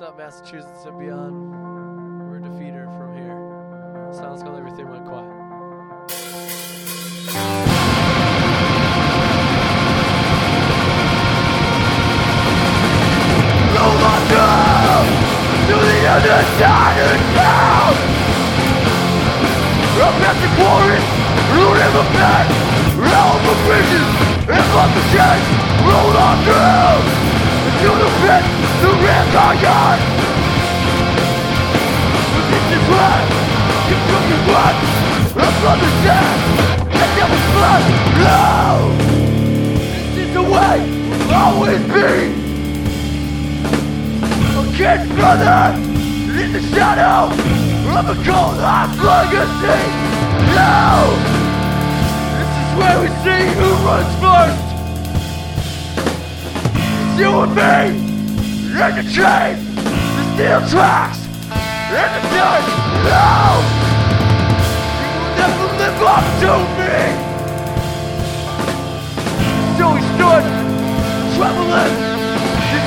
What's up, Massachusetts and beyond? We're a defeater from here. Sounds called Everything Went Quiet. On the shed, and devil's blood. No! This is the way will always be. A Kid brother in the shadow of a cold hot legacy. No, this is where we see who runs first. It's you and me, and the chain, the steel tracks, and the dirt. No, up to me. So we stood, traveling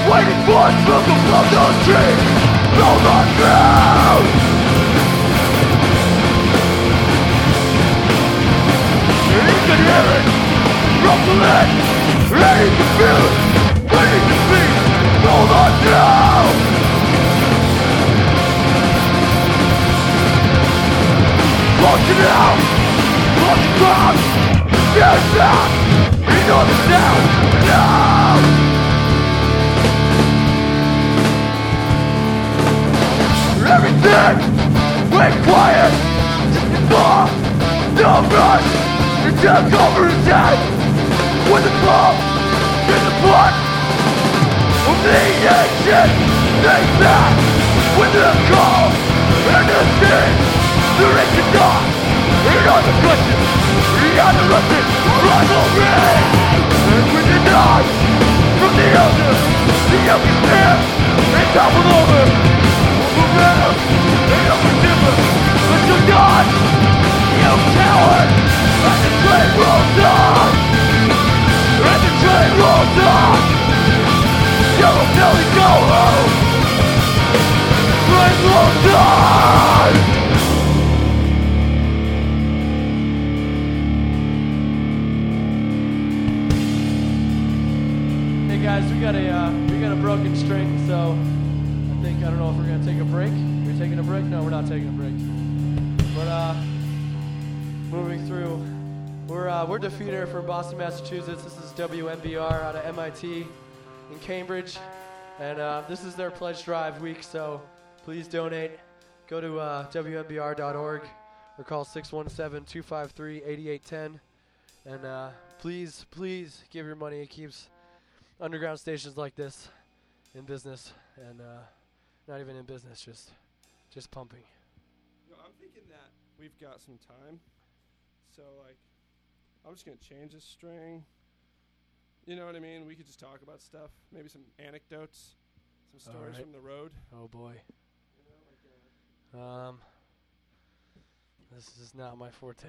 waiting for us from the blood on tree. Roll on ground! And you can hear it? Rumbling Ready to feel it? Waiting to be Roll on down Watch it out The Get back We know the sound everything Wait quiet Stop Don't rush over his head With the the the back the call And the sin There is a dog And on the cushion And the rusted rivalry And the knife From the elder The youngest man And toppled over Ain't no forgiver But you're You coward And the train rolls on And the train rolls on Yellow belly go home Train rolls on broken string, so I think I don't know if we're gonna take a break. We're taking a break? No, we're not taking a break. But uh, moving through, we're uh, we're defeater from Boston, Massachusetts. This is WMBR out of MIT in Cambridge, and uh, this is their pledge drive week. So please donate. Go to uh, WMBR.org or call 617-253-8810, and uh, please, please give your money. It keeps underground stations like this in business and uh, not even in business, just just pumping. You know, I'm thinking that we've got some time. So like I'm just gonna change this string. You know what I mean? We could just talk about stuff. Maybe some anecdotes, some stories Alright. from the road. Oh boy. You know, like uh, Um, this is not my forte.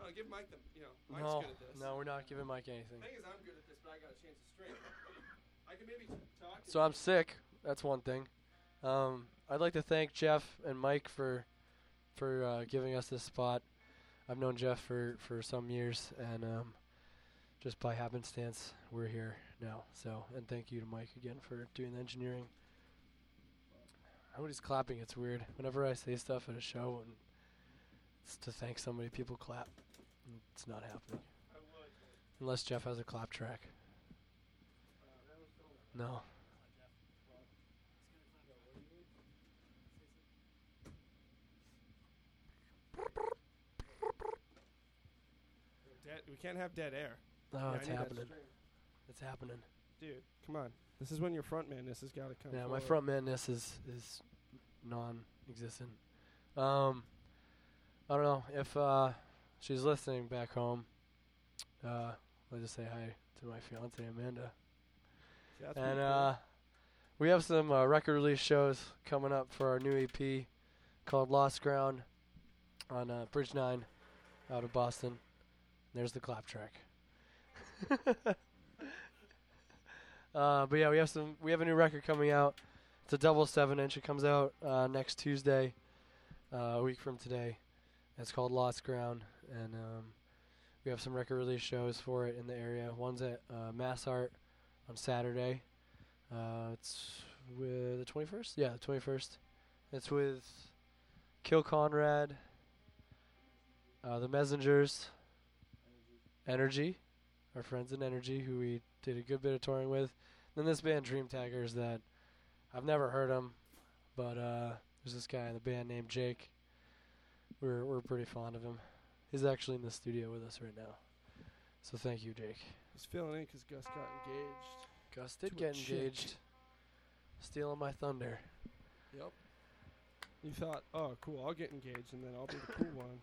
oh, give Mike the you know, Mike's no, good at this. no, we're not giving Mike anything. The thing is I'm good at this, but I gotta change the string. I can maybe talk So I'm sick. That's one thing. Um, I'd like to thank Jeff and Mike for for uh, giving us this spot. I've known Jeff for, for some years, and um, just by happenstance, we're here now. So, and thank you to Mike again for doing the engineering. Everybody's clapping. It's weird. Whenever I say stuff at a show and it's to thank somebody, people clap. It's not happening. Unless Jeff has a clap track. No. Dead, we can't have dead air. Oh, Yeah, it's happening. It's happening. Dude, come on. This is when your front man this has got to come. Yeah, my front madness is is non-existent. Um, I don't know if uh, she's listening back home. Uh, I'll just say hi to my fiance Amanda, Yeah, and cool. uh, we have some uh, record release shows coming up for our new EP called Lost Ground on uh, Bridge Nine out of Boston. There's the clap track. uh, but yeah, we have some. We have a new record coming out It's a double seven inch. It comes out uh, next Tuesday, uh, a week from today. It's called Lost Ground, and um, we have some record release shows for it in the area. One's at uh, Mass Art on Saturday. Uh, it's with the 21st. Yeah, the 21st. It's with Kill Conrad, uh, the Messengers, Energy, our friends in Energy, who we did a good bit of touring with. Then this band Dream Taggers that I've never heard them, but uh, there's this guy in the band named Jake. We're we're pretty fond of him. He's actually in the studio with us right now. So thank you, Jake. He's filling in 'cause Gus got engaged. Gus did get chick. engaged. Stealing my thunder. Yep. You thought, oh, cool, I'll get engaged and then I'll be the cool one.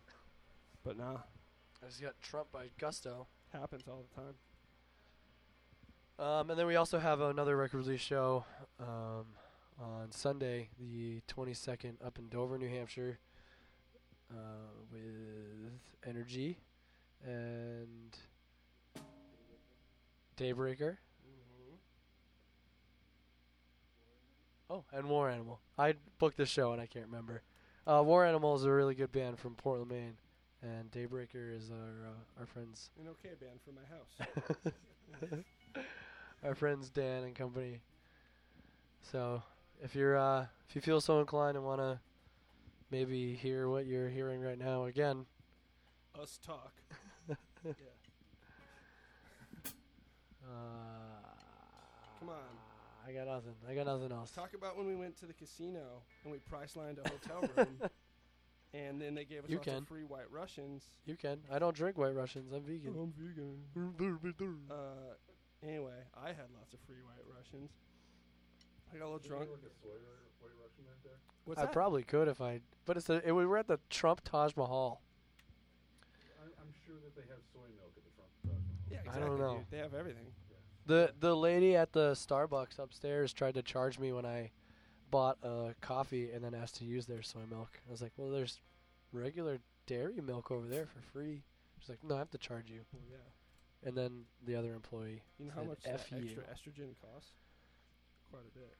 But nah, I just got trumped by Gusto. happens all the time. Um, and then we also have another record release show um, on Sunday, the 22nd, up in Dover, New Hampshire, uh, with Energy and Daybreaker. Oh, and War Animal. I booked this show and I can't remember. Uh, War Animal is a really good band from Portland, Maine, and Daybreaker is our uh, our friends An okay band for my house. our friends Dan and company. So, if you're uh, if you feel so inclined and want to maybe hear what you're hearing right now again, Us talk. yeah. Uh, Come on. I got nothing. I got nothing else. Talk about when we went to the casino and we price lined a hotel room, and then they gave us You lots can. of free White Russians. You can. I don't drink White Russians. I'm vegan. I'm vegan. Uh, anyway, I had lots of free White Russians. I got a little drunk. What's I that? probably could if I. But it's a, it, we were at the Trump Taj Mahal. I'm, I'm sure that they have soy milk at the Trump Taj Mahal. yeah, I exactly. don't know. dude. They have everything. The the lady at the Starbucks upstairs tried to charge me when I bought a coffee and then asked to use their soy milk. I was like, "Well, there's regular dairy milk over there for free." She's like, "No, I have to charge you." Well, yeah. And then the other employee, You know how much "F that you." extra estrogen costs? Quite a bit.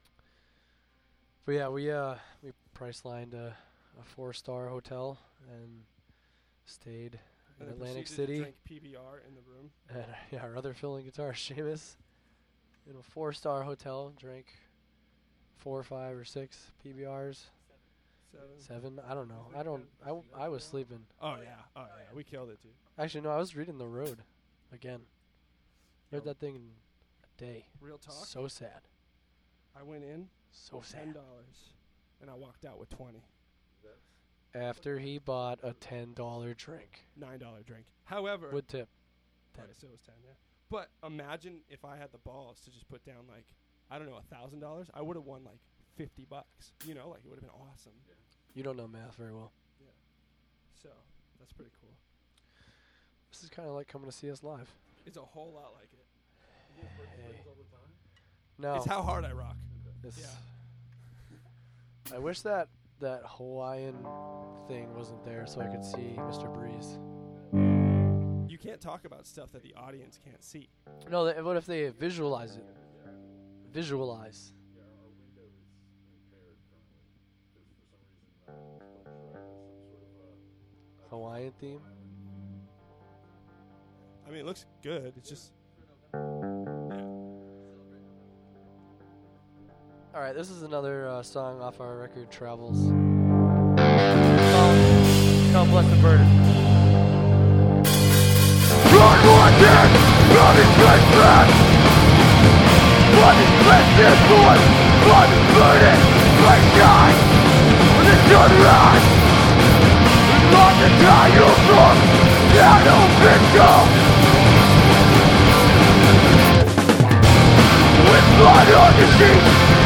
But yeah, we uh we price lined a, a four star hotel and stayed in Atlantic City. Drink PBR in the room. And yeah, our other filling guitarist, Seamus, in a four star hotel, drank four, or five, or six PBRs. Seven. Seven? I don't know. I don't. I, w- I was sleeping. Oh yeah. Oh yeah. We killed it, dude. Actually, no. I was reading the road, again. Read that thing in a day. Real talk. So sad. I went in So sad. ten dollars, and I walked out with twenty. After he bought a ten dollar drink Nine dollar drink. However, with tip. right, so it was ten. Yeah. But imagine if I had the balls to just put down like I don't know a thousand dollars. I would have won like fifty bucks. You know, like it would have been awesome. You don't know math very well. Yeah. So that's pretty cool. This is kind of like coming to see us live. It's a whole lot like it. Hey. all the time? No. It's how hard I rock. This- Yeah. I wish that that Hawaiian thing wasn't there so I could see Mr. Breeze. You can't talk about stuff that the audience can't see. No, th- what if they visualize it? Visualize. Yeah, our, our window is impaired currently. Because for some reason, Punch has some sort of Hawaiian theme. I mean, it looks good. It's just All right, this is another uh, song off our record Travels. Called, called Blessed Burden. Run one dead from his transgression From his precious blood! From his burden Like shine! When the sun rise Lock the tire from! Down open door With blood on the sheets Shivering on the mattress On the back of blood It runs down upon me With your fingers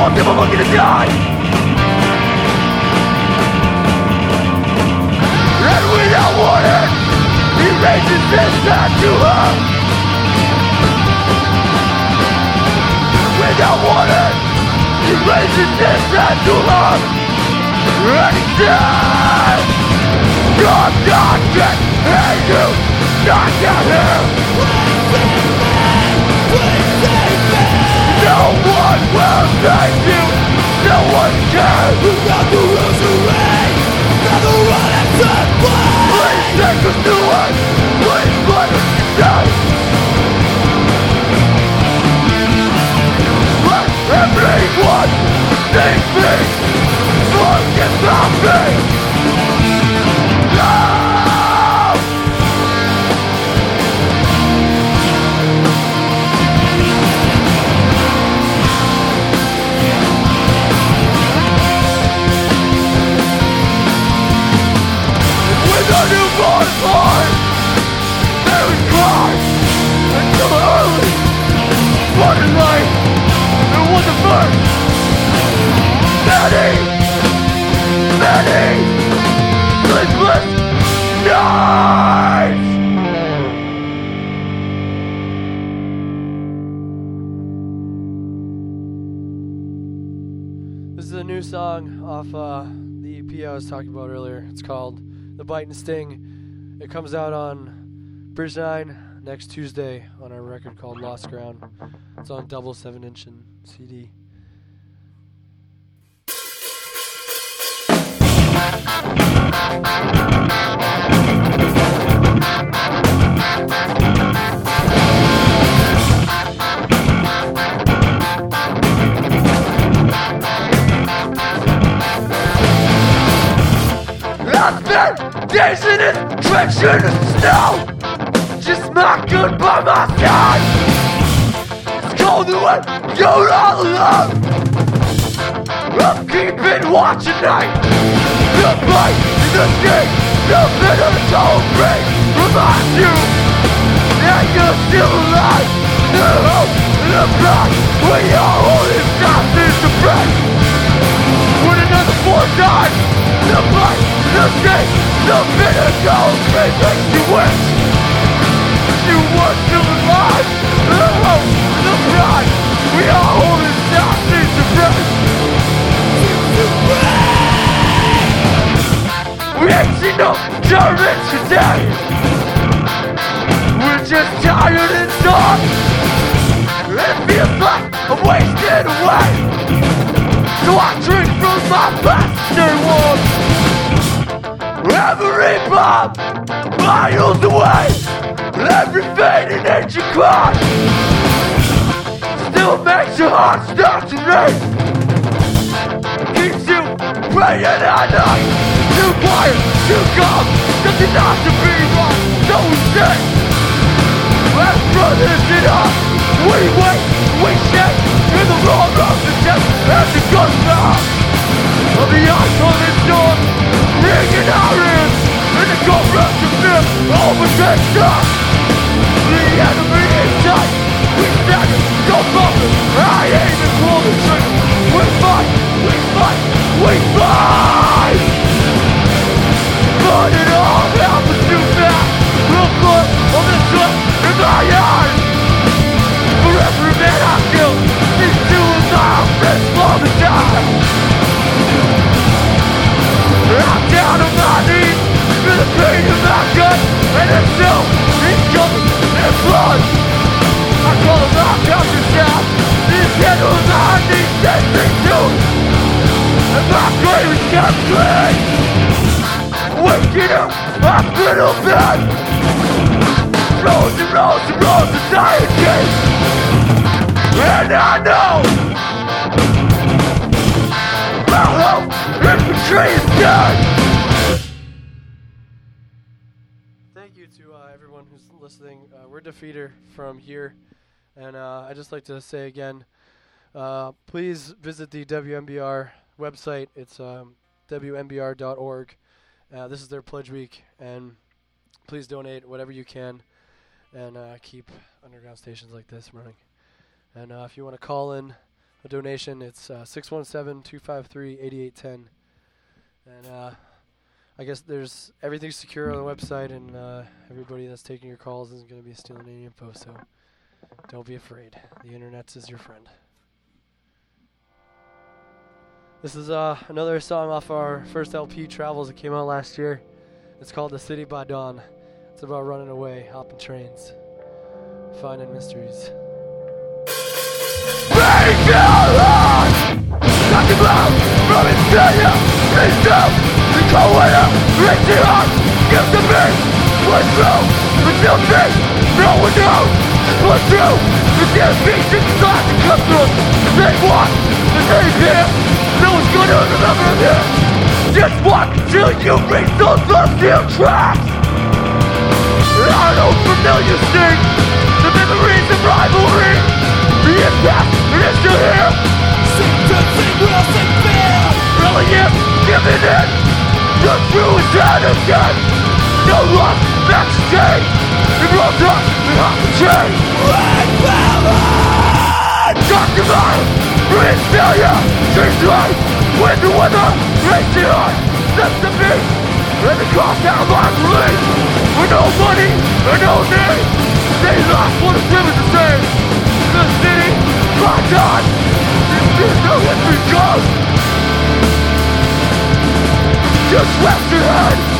old devil looking to die. And without warning, he raises his hand to her. Without warning, he raises his hand to her. And he says, God, God, get hate you, not get him. No one will save you, no one can. Without the resurrect, never run and Please take us to it, please let us stay. Let everyone see me, forget about me. Many, many nights. This is a new song off uh, the EP I was talking about earlier. It's called The Bite and Sting. It comes out on Bridge 9 next Tuesday on our record called Lost Ground. It's on double 7 inch and CD. I've been days in this trench in the snow Just not good by my side It's cold when you're all alone I'm keeping watch at night. In the street The bitter cold rain Reminds you That you're still alive The hope and the pride We are holding fast in the breath When another four dies The fight, the shame The bitter cold rain makes you wish You were still alive The hope and the pride We are holding no. Germans today. We're just tired and And it feels like I'm wasted away. So I drink from my bastard wound Every bomb miles away. Every fading ancient clock Still makes your heart start to race praying at night. Too quiet, too calm, nothing not to be wrong. So we say, as brothers in arms, we wait, we shake in the roar of the death as it goes down. Of the oncoming storm, ringing our ears, and the cold rush of fear overtakes us. The enemy is tight, we stand, go forward, I aim and pull the trigger. We fight, fight, we fight! But it all happens too fast the every man I kill These fall to die I'm down on my knees For the pain in my gut And I call them out after shout These on my knees, they think my grave is kept clean Waking up, hospital bed Rose and rose and rose society And I know. Well, hope infantry is dead. Thank you to uh, everyone who's listening. Uh, we're Defeater from here, and uh, I just like to say again, uh, please visit the WMBR website. It's um, WMBR.org. Uh, this is their pledge week, and please donate whatever you can, and uh, keep underground stations like this running. And uh, if you want to call in a donation, it's 617-253-8810. And uh, I guess there's everything's secure on the website, and uh, everybody that's taking your calls isn't going to be stealing any info. So don't be afraid. The internet is your friend. This is uh, another song off our first LP, Travels, that came out last year. It's called "The City by Dawn." It's about running away, hopping trains, finding mysteries. Break your heart Talk about from it Reach your heart. Push through The filthy No one knows Push through Damn beast to come through They walk The same here No one's gonna remember this Just walk till you reach those steel tracks I know familiar sting The memories of rivalry The impact it is still here Sentencing Wilson Fair Really is giving in! The true is out again! No love, backstage Just rest your head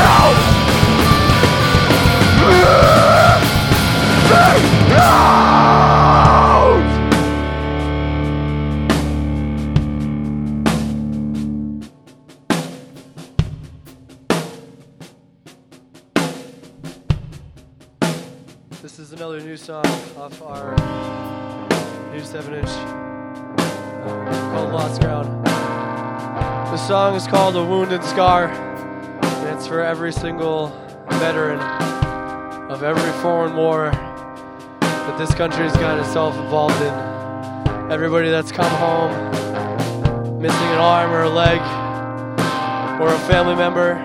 song is called A Wounded Scar, and it's for every single veteran of every foreign war that this country has gotten itself involved in. Everybody that's come home missing an arm or a leg, or a family member,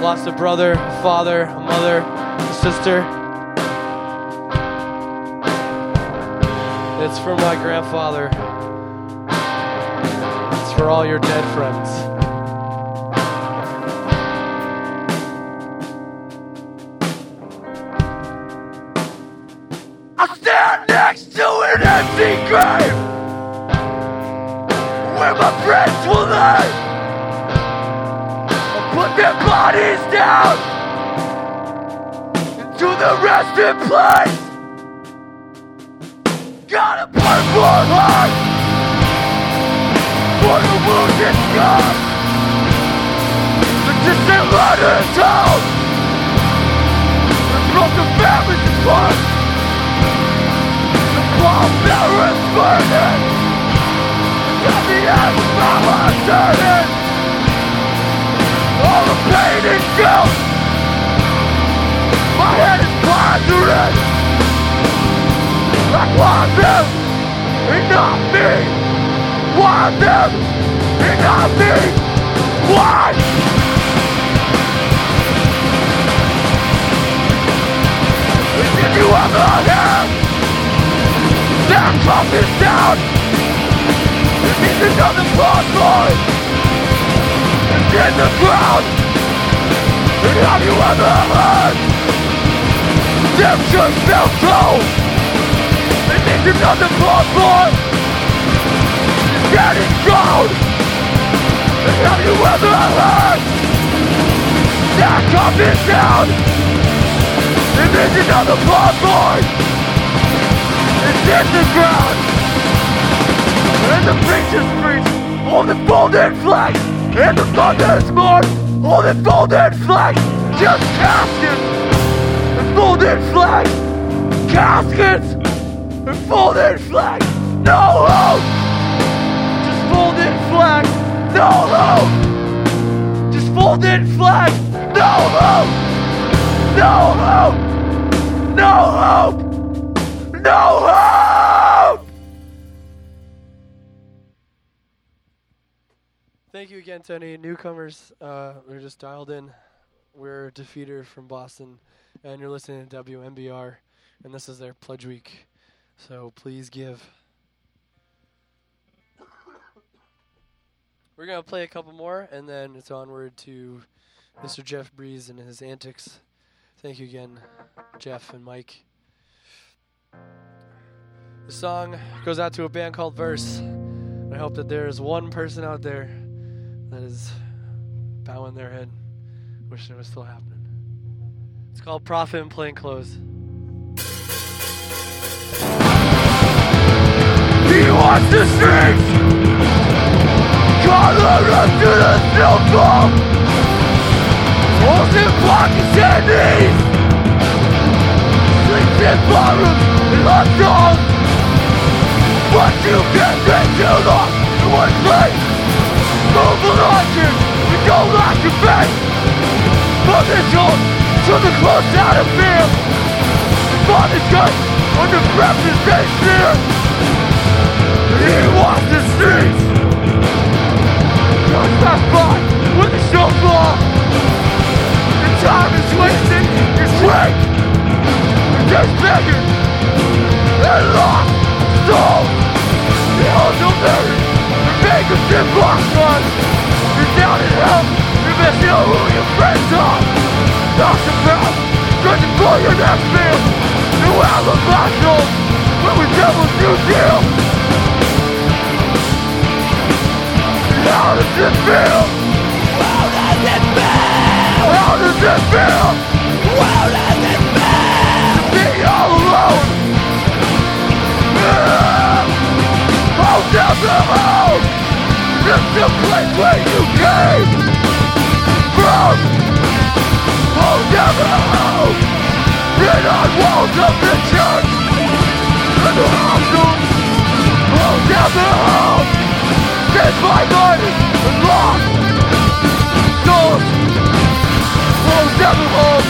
lost a brother, a father, a mother, a sister. It's for my grandfather. It's for all your dead friends. Grave! Where my friends will lay I'll put their bodies down! Into the resting place! Got a purple heart! For the wounded scar! The distant letters out The broken families apart Paris burning Got the All the pain and guilt My head is want them and me them and me Why? Did you ever have That coffin down. It needs another blood boy It's in the ground. And have you ever heard? Just fell through It needs another blood boy It's getting cold And Have you ever heard? That coming down? The vision of the is in the ground. And the preacher's preach on the folded flag. And the thunder's march on the folded flag. Just caskets and folded flag. Caskets and folded flag. No hope. Just folded flag. No hope. Just folded flag. No hope. No hope. No hope. No hope. Thank you again to any newcomers. Uh, we're just dialed in. We're Defeater from Boston, and you're listening to WMBR, and this is their Pledge Week. So please give. We're gonna play a couple more, and then it's onward to Mr. Jeff Breeze and his antics. Thank you again, Jeff and Mike. The song goes out to a band called Verse. I hope that there is one person out there that is bowing their head, wishing it was still happening. It's called Prophet in Plain Clothes. He wants the streets Color up to the snowfall Holds in pockets and knees Sleeps in barrooms locked doors But you can't stay too long in one place Move along you don't like your the door to the close out of fear. For the gun on the breakfast they sneer he walks the streets Goes back by with the snowfall The time is wasting. It's weak We're just how does it feel? How does it feel? How does it feel? How does it feel? To be alone. Down the home. Just the place where you came from. Down the home. Written on walls of the church. And the. Hold down the home. Since my life is lost Will never hold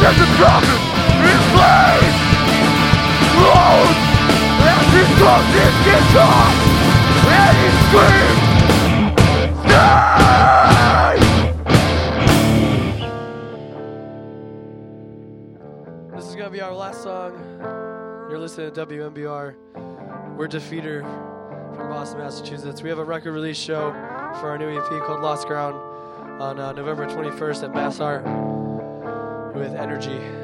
There's a prophet in place Close As he throws his And he screams This is gonna be our last song. You're listening to WMBR. We're Defeater from Boston, Massachusetts. We have a record release show for our new EP called Lost Ground on uh, November 21st at Mass Art with Energy.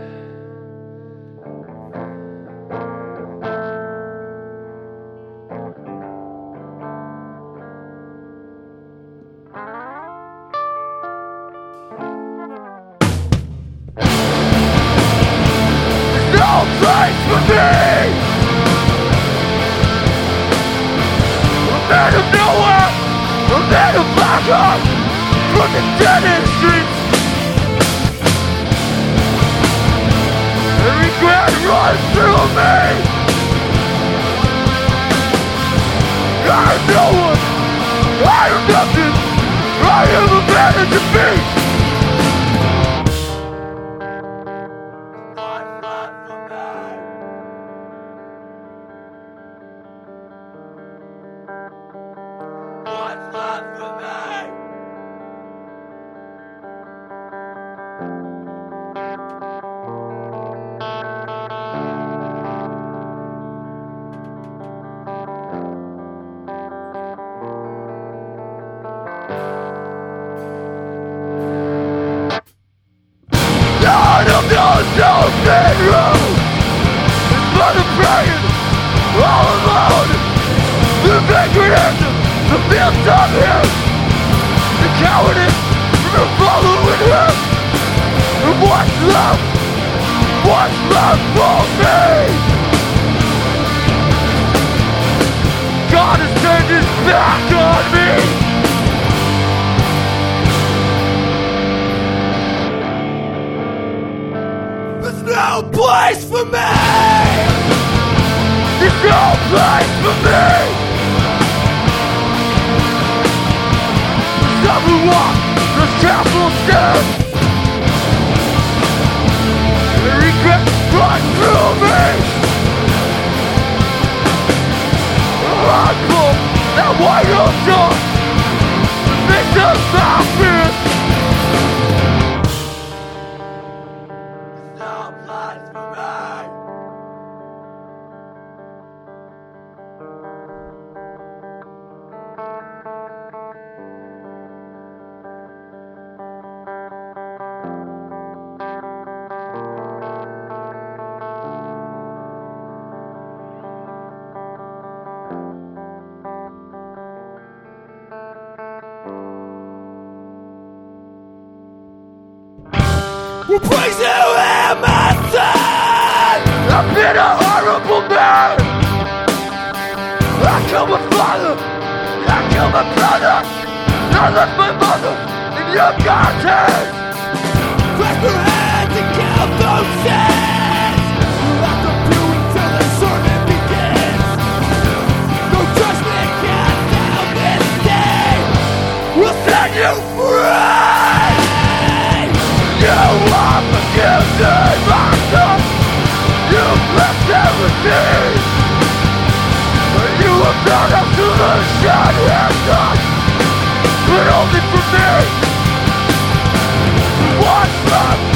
The castle stairs. And regret through me. I that. The victim of fear. We'll praise you in my son. I've been a horrible man. I killed my father. I killed my brother. I left my mother in your God's hands. Clap your hands and count those sins. After viewing till the sermon begins. No judgment cast down this day. We'll set you free. You are forgiven, my son. You left everything. You have gone up to the. But only for me. What's left?